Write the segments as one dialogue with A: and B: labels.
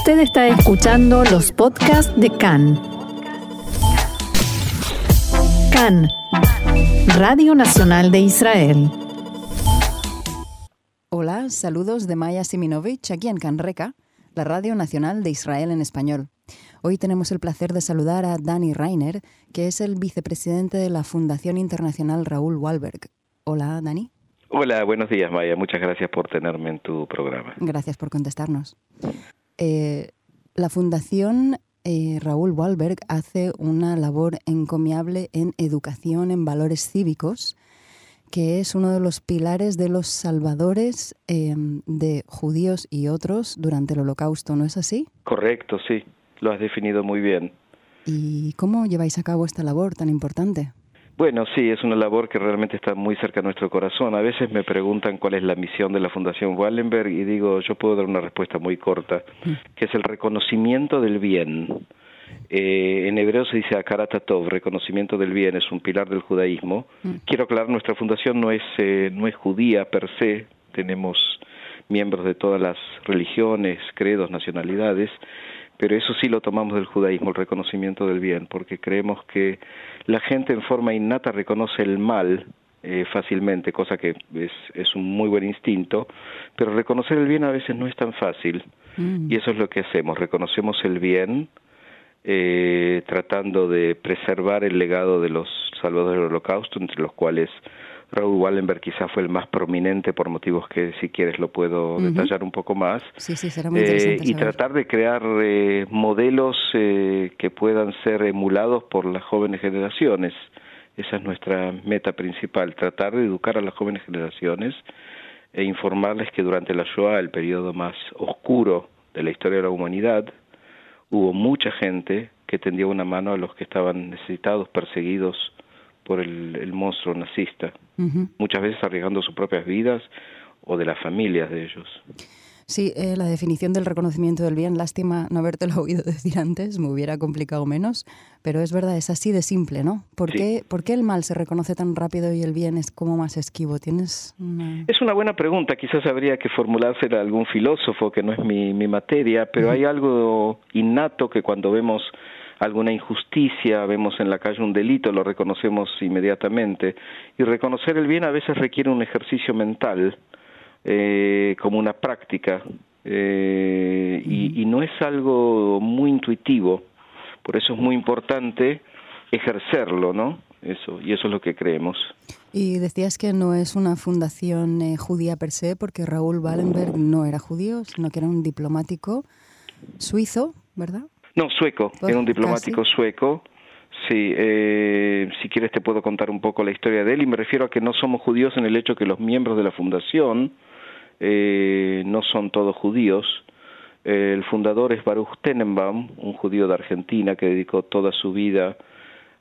A: Usted está escuchando los podcasts de CAN. CAN, Radio Nacional de Israel.
B: Hola, saludos de Maya Siminovich aquí en Canreca, la Radio Nacional de Israel en español. Hoy tenemos el placer de saludar a Dani Reiner, que es el vicepresidente de la Fundación Internacional Raúl Walberg. Hola, Dani.
C: Hola, buenos días, Maya. Muchas gracias por tenerme en tu programa.
B: Gracias por contestarnos. Eh, la Fundación eh, Raúl Walberg hace una labor encomiable en educación en valores cívicos, que es uno de los pilares de los salvadores eh, de judíos y otros durante el holocausto, ¿no es así?
C: Correcto, sí, lo has definido muy bien.
B: ¿Y cómo lleváis a cabo esta labor tan importante?
C: Bueno, sí, es una labor que realmente está muy cerca de nuestro corazón. A veces me preguntan cuál es la misión de la Fundación Wallenberg y digo, yo puedo dar una respuesta muy corta, que es el reconocimiento del bien. Eh, en hebreo se dice akaratatov, reconocimiento del bien, es un pilar del judaísmo. Quiero aclarar, nuestra fundación no es, eh, no es judía per se, tenemos miembros de todas las religiones, credos, nacionalidades, pero eso sí lo tomamos del judaísmo, el reconocimiento del bien, porque creemos que la gente en forma innata reconoce el mal eh, fácilmente, cosa que es, es, un muy buen instinto, pero reconocer el bien a veces no es tan fácil. Mm. Y eso es lo que hacemos, reconocemos el bien, eh, tratando de preservar el legado de los salvadores del holocausto, entre los cuales Raúl Wallenberg quizás fue el más prominente por motivos que si quieres lo puedo detallar un poco más.
B: Sí, sí, será muy interesante.
C: Eh, y tratar de crear eh, modelos eh, que puedan ser emulados por las jóvenes generaciones. Esa es nuestra meta principal, tratar de educar a las jóvenes generaciones e informarles que durante la Shoah, el periodo más oscuro de la historia de la humanidad, hubo mucha gente que tendía una mano a los que estaban necesitados, perseguidos, por el, monstruo nazista, muchas veces arriesgando sus propias vidas o de las familias de ellos.
B: Sí, eh, la definición del reconocimiento del bien, lástima no habértelo oído decir antes, me hubiera complicado menos, pero es verdad, es así de simple, ¿no? ¿Por, qué, ¿por qué el mal se reconoce tan rápido y el bien es como más esquivo? ¿Tienes
C: Es una buena pregunta, quizás habría que formulársela a algún filósofo, que no es mi, mi materia, pero hay algo innato que cuando vemos alguna injusticia, vemos en la calle un delito, lo reconocemos inmediatamente. Y reconocer el bien a veces requiere un ejercicio mental, eh, como una práctica, eh, y, y, no es algo muy intuitivo. Por eso es muy importante ejercerlo, ¿no? Eso, y eso es lo que creemos.
B: Y decías que no es una fundación eh, judía per se, porque Raúl Wallenberg no era judío, sino que era un diplomático suizo, ¿verdad?
C: No, sueco, era un diplomático sueco. Sí, eh, si quieres te puedo contar un poco la historia de él y me refiero a que no somos judíos en el hecho que los miembros de la fundación eh, no son todos judíos. el fundador es Baruch Tenenbaum, un judío de Argentina que dedicó toda su vida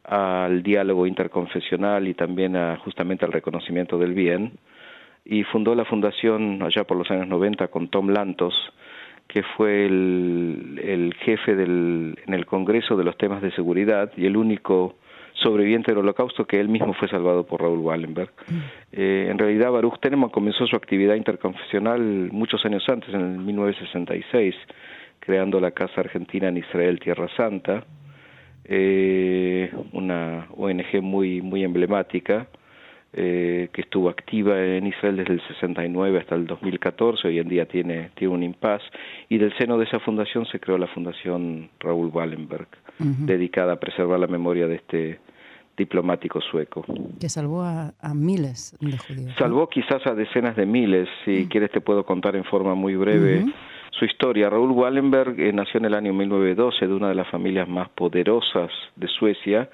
C: al diálogo interconfesional y también a, justamente al reconocimiento del bien y fundó la fundación allá por los años 90 con Tom Lantos, que fue el, jefe del, en el Congreso de los temas de seguridad y el único sobreviviente del holocausto que él mismo fue salvado por Raúl Wallenberg. Mm. Eh, en realidad Baruch Teneman comenzó su actividad interconfesional muchos años antes, en el 1966, creando la Casa Argentina en Israel Tierra Santa, eh, una ONG muy, muy emblemática, eh, que estuvo activa en Israel desde el 69 hasta el 2014, hoy en día tiene, tiene un impas, y del seno de esa fundación se creó la Fundación Raúl Wallenberg, dedicada a preservar la memoria de este diplomático sueco.
B: Que salvó a, miles de judíos.
C: Salvó quizás a decenas de miles, si quieres te puedo contar en forma muy breve su historia. Raúl Wallenberg eh, nació en el año 1912 de una de las familias más poderosas de Suecia,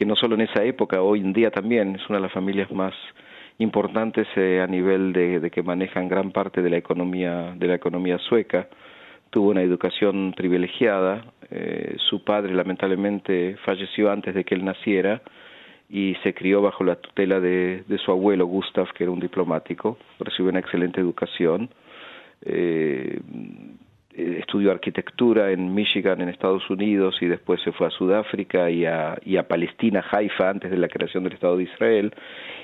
C: que no solo en esa época, hoy en día también es una de las familias más importantes eh, a nivel de, que manejan gran parte de la economía de la economía sueca. Tuvo una educación privilegiada. Eh, su padre lamentablemente falleció antes de que él naciera y se crió bajo la tutela de, de su abuelo Gustav, que era un diplomático. Recibió una excelente educación. Eh, estudió arquitectura en Michigan, en Estados Unidos, y después se fue a Sudáfrica y a, y a Palestina, Haifa, antes de la creación del Estado de Israel.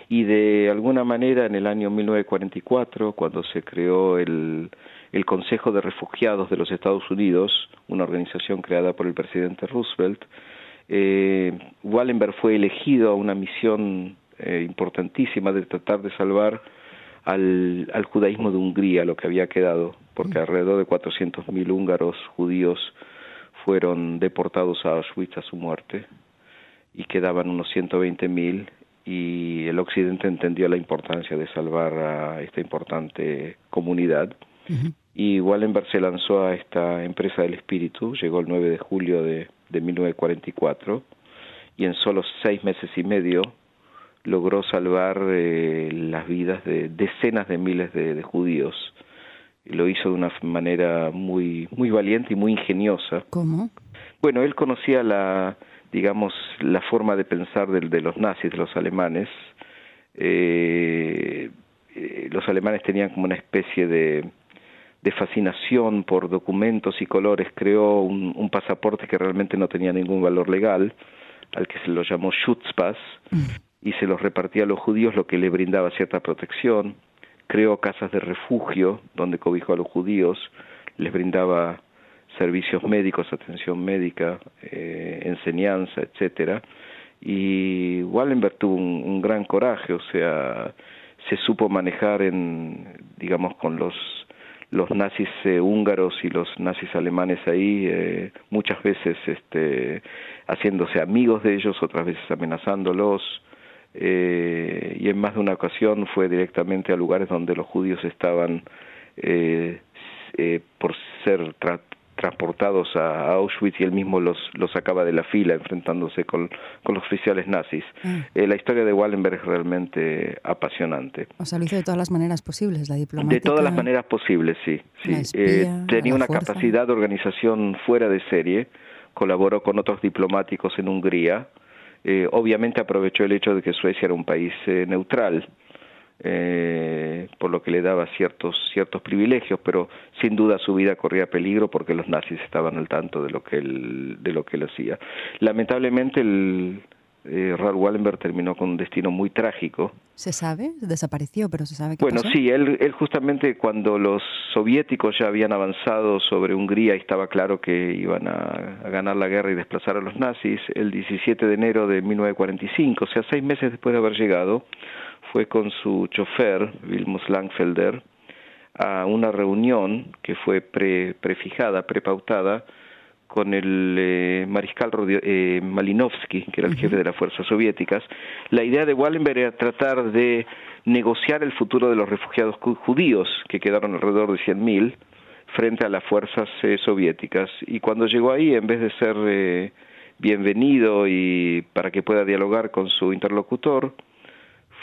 C: y de alguna manera en el año 1944, cuando se creó el, el Consejo de Refugiados de los Estados Unidos, una organización creada por el presidente Roosevelt, eh, Wallenberg fue elegido a una misión eh, importantísima de tratar de salvar al, al, judaísmo de Hungría, lo que había quedado, porque alrededor de 400.000 húngaros judíos fueron deportados a Auschwitz a su muerte y quedaban unos 120.000 y el occidente entendió la importancia de salvar a esta importante comunidad. Y Wallenberg se lanzó a esta empresa del espíritu, llegó el 9 de julio de, de 1944 y en solo seis meses y medio logró salvar eh, las vidas de decenas de miles de, de, judíos y lo hizo de una manera muy muy valiente y muy ingeniosa.
B: ¿Cómo?
C: Bueno, él conocía la digamos la forma de pensar de, de los nazis, de los alemanes. Eh, eh, los alemanes tenían como una especie de de fascinación por documentos y colores, creó un, un, pasaporte que realmente no tenía ningún valor legal, al que se lo llamó Schutzpass, y se los repartía a los judíos, lo que le brindaba cierta protección. Creó casas de refugio donde cobijó a los judíos, les brindaba servicios médicos, atención médica, eh, enseñanza, etcétera. Y Wallenberg tuvo un, gran coraje, o sea, se supo manejar en, digamos, con los los nazis eh, húngaros y los nazis alemanes ahí eh, muchas veces este haciéndose amigos de ellos otras veces amenazándolos eh, y en más de una ocasión fue directamente a lugares donde los judíos estaban eh, eh, por ser tra transportados a Auschwitz y él mismo los, los sacaba de la fila enfrentándose con, con los oficiales nazis. Mm. Eh, la historia de Wallenberg es realmente apasionante.
B: O sea, lo hizo de todas las maneras posibles, la diplomática.
C: De todas las maneras posibles, sí. sí.
B: Espía,
C: eh, tenía una fuerza. capacidad de organización fuera de serie, colaboró con otros diplomáticos en Hungría, eh, obviamente aprovechó el hecho de que Suecia era un país eh, neutral, eh, por lo que le daba ciertos ciertos privilegios, pero sin duda su vida corría peligro porque los nazis estaban al tanto de lo que él de lo que él hacía. Lamentablemente el eh, Raoul Wallenberg terminó con un destino muy trágico.
B: ¿Se sabe? Desapareció, pero se sabe qué
C: Bueno,
B: pasó?
C: sí, él, él justamente cuando los soviéticos ya habían avanzado sobre Hungría y estaba claro que iban a, a, ganar la guerra y desplazar a los nazis, el 17 de enero de 1945, o sea, seis meses después de haber llegado, fue con su chofer, Wilmus Langfelder, a una reunión que fue pre, prefijada, prepautada, con el eh, mariscal eh, Malinovsky, que era el jefe de las fuerzas soviéticas. La idea de Wallenberg era tratar de negociar el futuro de los refugiados judíos, que quedaron alrededor de 100.000, frente a las fuerzas eh, soviéticas. Y cuando llegó ahí, en vez de ser eh, bienvenido y para que pueda dialogar con su interlocutor,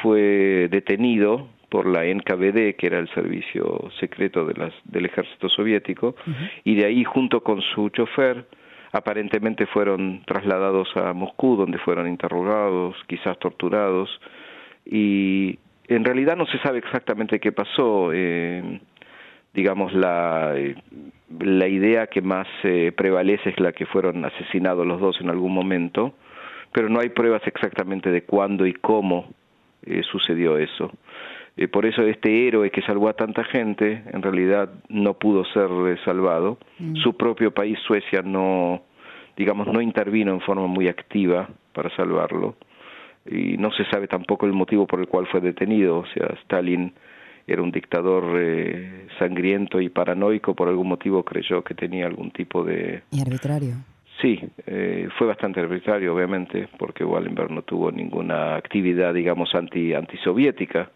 C: fue detenido por la NKVD, que era el servicio secreto de las, del ejército soviético, uh -huh. y de ahí junto con su chofer aparentemente fueron trasladados a Moscú, donde fueron interrogados, quizás torturados, y en realidad no se sabe exactamente qué pasó. Eh, digamos, la, la idea que más eh, prevalece es la que fueron asesinados los dos en algún momento, pero no hay pruebas exactamente de cuándo y cómo eh, sucedió eso. Eh, por eso este héroe que salvó a tanta gente en realidad no pudo ser eh, salvado. Mm. Su propio país, Suecia, no, digamos, no intervino en forma muy activa para salvarlo. Y no se sabe tampoco el motivo por el cual fue detenido. O sea, Stalin era un dictador eh, sangriento y paranoico, por algún motivo creyó que tenía algún tipo de...
B: Y arbitrario.
C: Sí, eh, fue bastante arbitrario, obviamente, porque Wallenberg no tuvo ninguna actividad, digamos, anti antisoviética,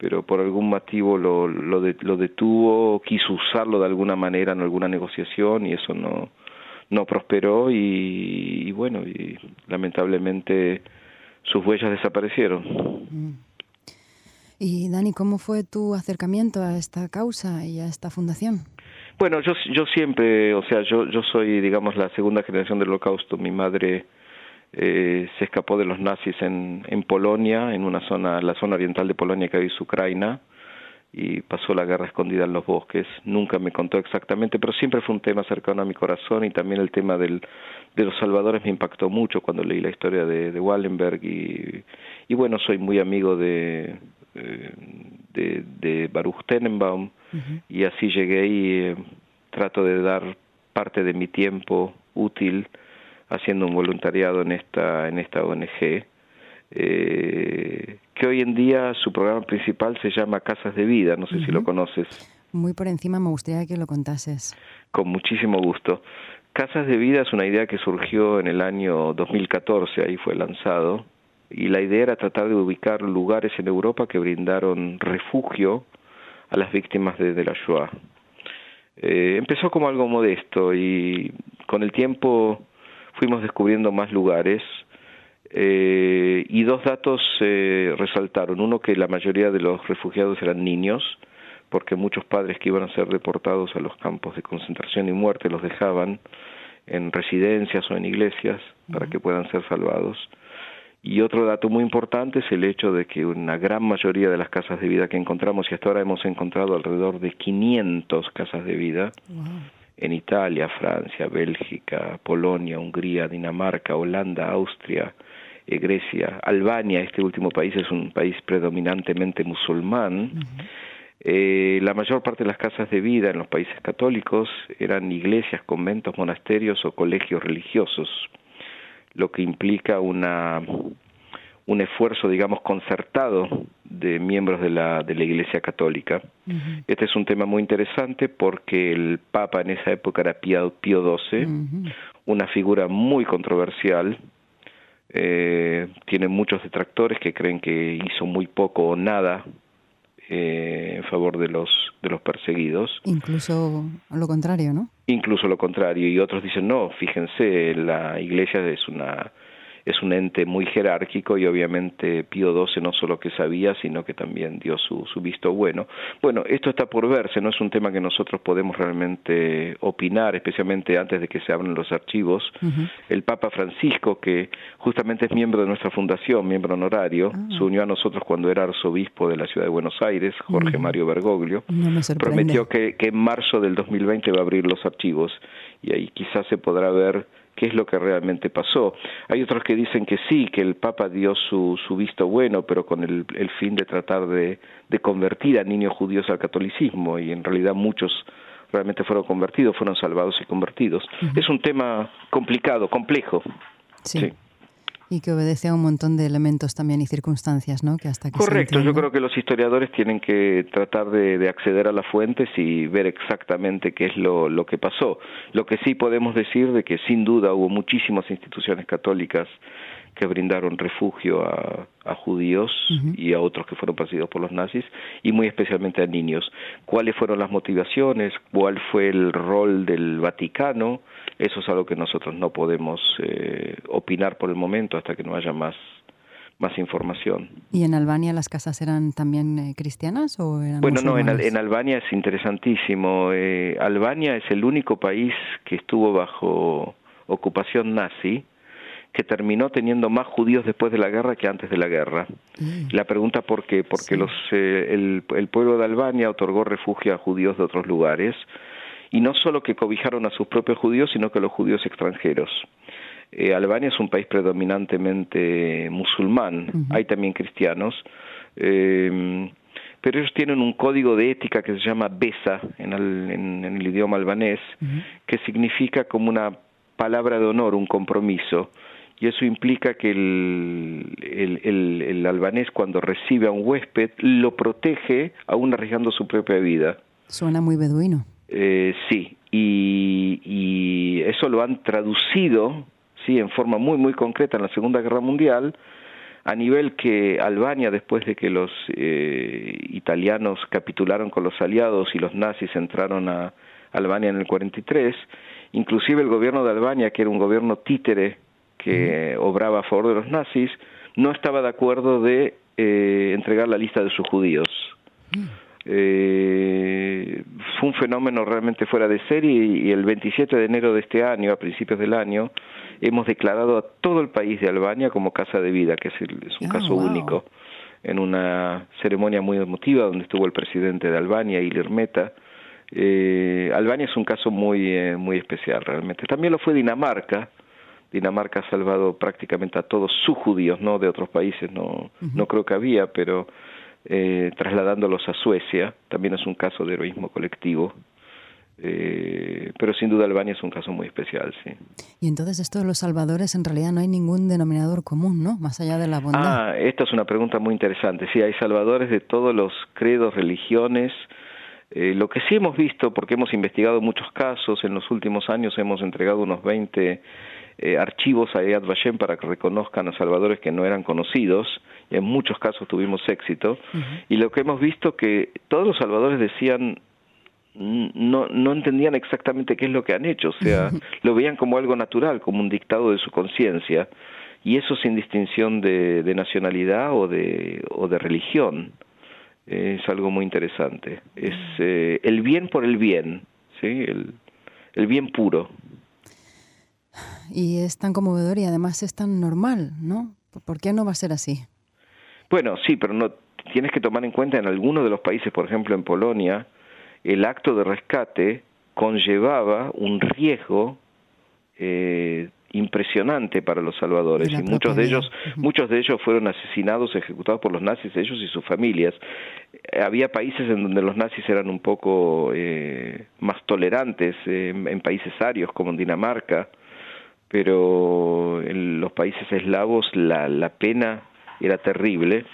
C: pero por algún motivo lo, lo, de, lo detuvo, quiso usarlo de alguna manera en alguna negociación y eso no, no prosperó y, y bueno, y lamentablemente sus huellas desaparecieron.
B: Mm. Y Dani, ¿cómo fue tu acercamiento a esta causa y a esta fundación?
C: Bueno, yo, yo siempre, o sea, yo, yo soy, digamos, la segunda generación del holocausto. Mi madre eh, se escapó de los nazis en, en Polonia, en una zona, la zona oriental de Polonia que hoy es Ucrania. y pasó la guerra escondida en los bosques. Nunca me contó exactamente, pero siempre fue un tema cercano a mi corazón y también el tema del, de los salvadores me impactó mucho cuando leí la historia de, de Wallenberg y, y bueno, soy muy amigo de, eh, de, de Baruch Tenenbaum y así llegué y eh, trato de dar parte de mi tiempo útil haciendo un voluntariado en esta, en esta ONG eh, que hoy en día su programa principal se llama Casas de Vida, no sé si lo conoces.
B: Muy por encima me gustaría que lo contases.
C: Con muchísimo gusto. Casas de Vida es una idea que surgió en el año 2014, ahí fue lanzado, y la idea era tratar de ubicar lugares en Europa que brindaron refugio a las víctimas de, de la Shoah. Eh, empezó como algo modesto y con el tiempo fuimos descubriendo más lugares eh, y dos datos eh, resaltaron. Uno, que la mayoría de los refugiados eran niños, porque muchos padres que iban a ser deportados a los campos de concentración y muerte los dejaban en residencias o en iglesias para que puedan ser salvados. Y otro dato muy importante es el hecho de que una gran mayoría de las casas de vida que encontramos, y hasta ahora hemos encontrado alrededor de 500 casas de vida, en Italia, Francia, Bélgica, Polonia, Hungría, Dinamarca, Holanda, Austria, eh, Grecia, Albania, este último país es un país predominantemente musulmán, eh, la mayor parte de las casas de vida en los países católicos eran iglesias, conventos, monasterios o colegios religiosos, lo que implica una, un esfuerzo, digamos, concertado de miembros de la, de la Iglesia Católica. Este es un tema muy interesante porque el Papa en esa época era Pío, Pío XII, una figura muy controversial, eh, tiene muchos detractores que creen que hizo muy poco o nada eh, en favor de los de los perseguidos.
B: Incluso lo contrario, ¿no?
C: Incluso lo contrario. Y otros dicen, no, fíjense, la iglesia es una es un ente muy jerárquico y obviamente Pío XII no solo que sabía, sino que también dio su, su visto bueno. Bueno, esto está por verse, no es un tema que nosotros podemos realmente opinar, especialmente antes de que se abran los archivos. El Papa Francisco, que justamente es miembro de nuestra fundación, miembro honorario, ah. se unió a nosotros cuando era arzobispo de la ciudad de Buenos Aires, Jorge Mario Bergoglio, prometió que, que en marzo del 2020 va a abrir los archivos y ahí quizás se podrá ver qué es lo que realmente pasó. Hay otros que dicen que sí, que el Papa dio su, su visto bueno, pero con el, el fin de tratar de, de, convertir a niños judíos al catolicismo, y en realidad muchos realmente fueron convertidos, fueron salvados y convertidos. Es un tema complicado, complejo.
B: sí. Y que obedece a un montón de elementos también y circunstancias, ¿no? Que hasta que
C: Correcto, yo creo que los historiadores tienen que tratar de, de, acceder a las fuentes y ver exactamente qué es lo, lo que pasó. Lo que sí podemos decir de que sin duda hubo muchísimas instituciones católicas que brindaron refugio a, a judíos y a otros que fueron perseguidos por los nazis y muy especialmente a niños. ¿Cuáles fueron las motivaciones? ¿Cuál fue el rol del Vaticano? Eso es algo que nosotros no podemos eh, opinar por el momento hasta que no haya más más información.
B: ¿Y en Albania las casas eran también eh, cristianas o eran
C: Bueno, no, en, en, Albania es interesantísimo. Eh, Albania es el único país que estuvo bajo ocupación nazi que terminó teniendo más judíos después de la guerra que antes de la guerra. Mm. La pregunta por qué, porque sí. los, eh, el, el pueblo de Albania otorgó refugio a judíos de otros lugares, y no solo que cobijaron a sus propios judíos, sino que a los judíos extranjeros. Eh, Albania es un país predominantemente musulmán, uh -huh. hay también cristianos, eh, pero ellos tienen un código de ética que se llama BESA en el, en, en el idioma albanés, uh -huh. que significa como una palabra de honor, un compromiso, y eso implica que el, el, el, el albanés cuando recibe a un huésped lo protege aún arriesgando su propia vida.
B: Suena muy beduino.
C: Eh, sí, y, y, eso lo han traducido sí en forma muy muy concreta en la Segunda Guerra Mundial a nivel que Albania después de que los eh, italianos capitularon con los aliados y los nazis entraron a Albania en el 43 inclusive el gobierno de Albania que era un gobierno títere que obraba a favor de los nazis no estaba de acuerdo de eh, entregar la lista de sus judíos mm. Eh, fue un fenómeno realmente fuera de serie y el 27 de enero de este año, a principios del año, hemos declarado a todo el país de Albania como casa de vida, que es, el, es un oh, caso wow. único. en una ceremonia muy emotiva donde estuvo el presidente de Albania, Ilir Meta. Eh, Albania es un caso muy, eh, muy especial realmente. También lo fue Dinamarca. Dinamarca ha salvado prácticamente a todos sus judíos, no de otros países, no, no creo que había, pero eh, trasladándolos a Suecia. También es un caso de heroísmo colectivo. Eh, pero sin duda Albania es un caso muy especial, sí.
B: Y entonces esto de los salvadores en realidad no hay ningún denominador común, ¿no? Más allá de la bondad.
C: Ah, esta es una pregunta muy interesante. Sí, hay salvadores de todos los credos, religiones. Eh, lo que sí hemos visto, porque hemos investigado muchos casos, en los últimos años hemos entregado unos 20 eh, archivos a Yad Vashem para que reconozcan a salvadores que no eran conocidos, y en muchos casos tuvimos éxito, y lo que hemos visto que todos los salvadores decían no, no entendían exactamente qué es lo que han hecho, o sea, lo veían como algo natural, como un dictado de su conciencia, y eso sin distinción de, de, nacionalidad o de, o de religión. Es algo muy interesante. Es eh, el bien por el bien, ¿sí? el, el bien puro.
B: Y es tan conmovedor y además es tan normal, ¿no? ¿Por qué no va a ser así?
C: Bueno, sí, pero no tienes que tomar en cuenta en algunos de los países, por ejemplo en Polonia, el acto de rescate conllevaba un riesgo eh, impresionante para los salvadores y muchos de ellos muchos de ellos fueron asesinados ejecutados por los nazis ellos y sus familias eh, había países en donde los nazis eran un poco eh, más tolerantes en países arios como en Dinamarca pero en los países eslavos la, la pena era terrible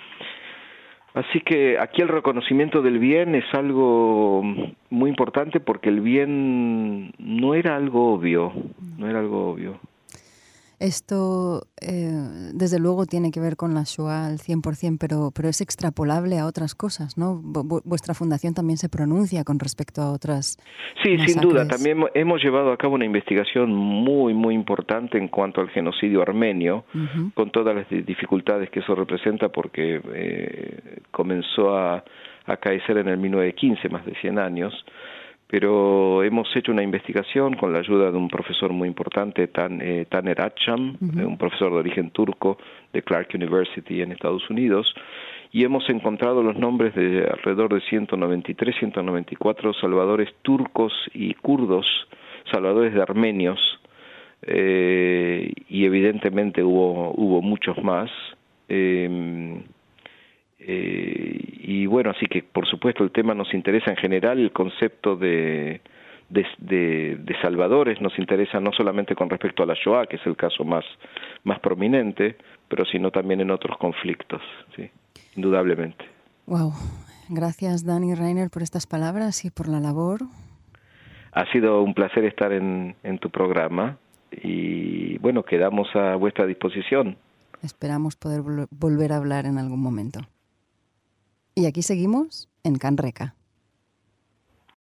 C: Así que aquí el reconocimiento del bien es algo muy importante porque el bien no era algo obvio, no era algo obvio.
B: Esto, eh, desde luego, tiene que ver con la Shoah al 100%, pero, pero es extrapolable a otras cosas, ¿no? vuestra fundación también se pronuncia con respecto a otras.
C: Sí, sin duda. También hemos llevado a cabo una investigación muy, muy importante en cuanto al genocidio armenio, con todas las dificultades que eso representa, porque eh, comenzó a, a caer en el 1915, más de 100 años pero hemos hecho una investigación con la ayuda de un profesor muy importante, Tan, eh, Taner Acham, eh, un profesor de origen turco de Clark University en Estados Unidos, y hemos encontrado los nombres de alrededor de 193, 194 salvadores turcos y kurdos, salvadores de armenios, eh, y evidentemente hubo, hubo muchos más. Eh, eh, y bueno, así que por supuesto el tema nos interesa en general, el concepto de, de, salvadores nos interesa no solamente con respecto a la Shoah, que es el caso más, más prominente, pero sino también en otros conflictos, sí, indudablemente.
B: Wow. Gracias, Dani Reiner, por estas palabras y por la labor.
C: Ha sido un placer estar en, en tu programa y bueno, quedamos a vuestra disposición.
B: Esperamos poder volver a hablar en algún momento. Y aquí seguimos en Canreca.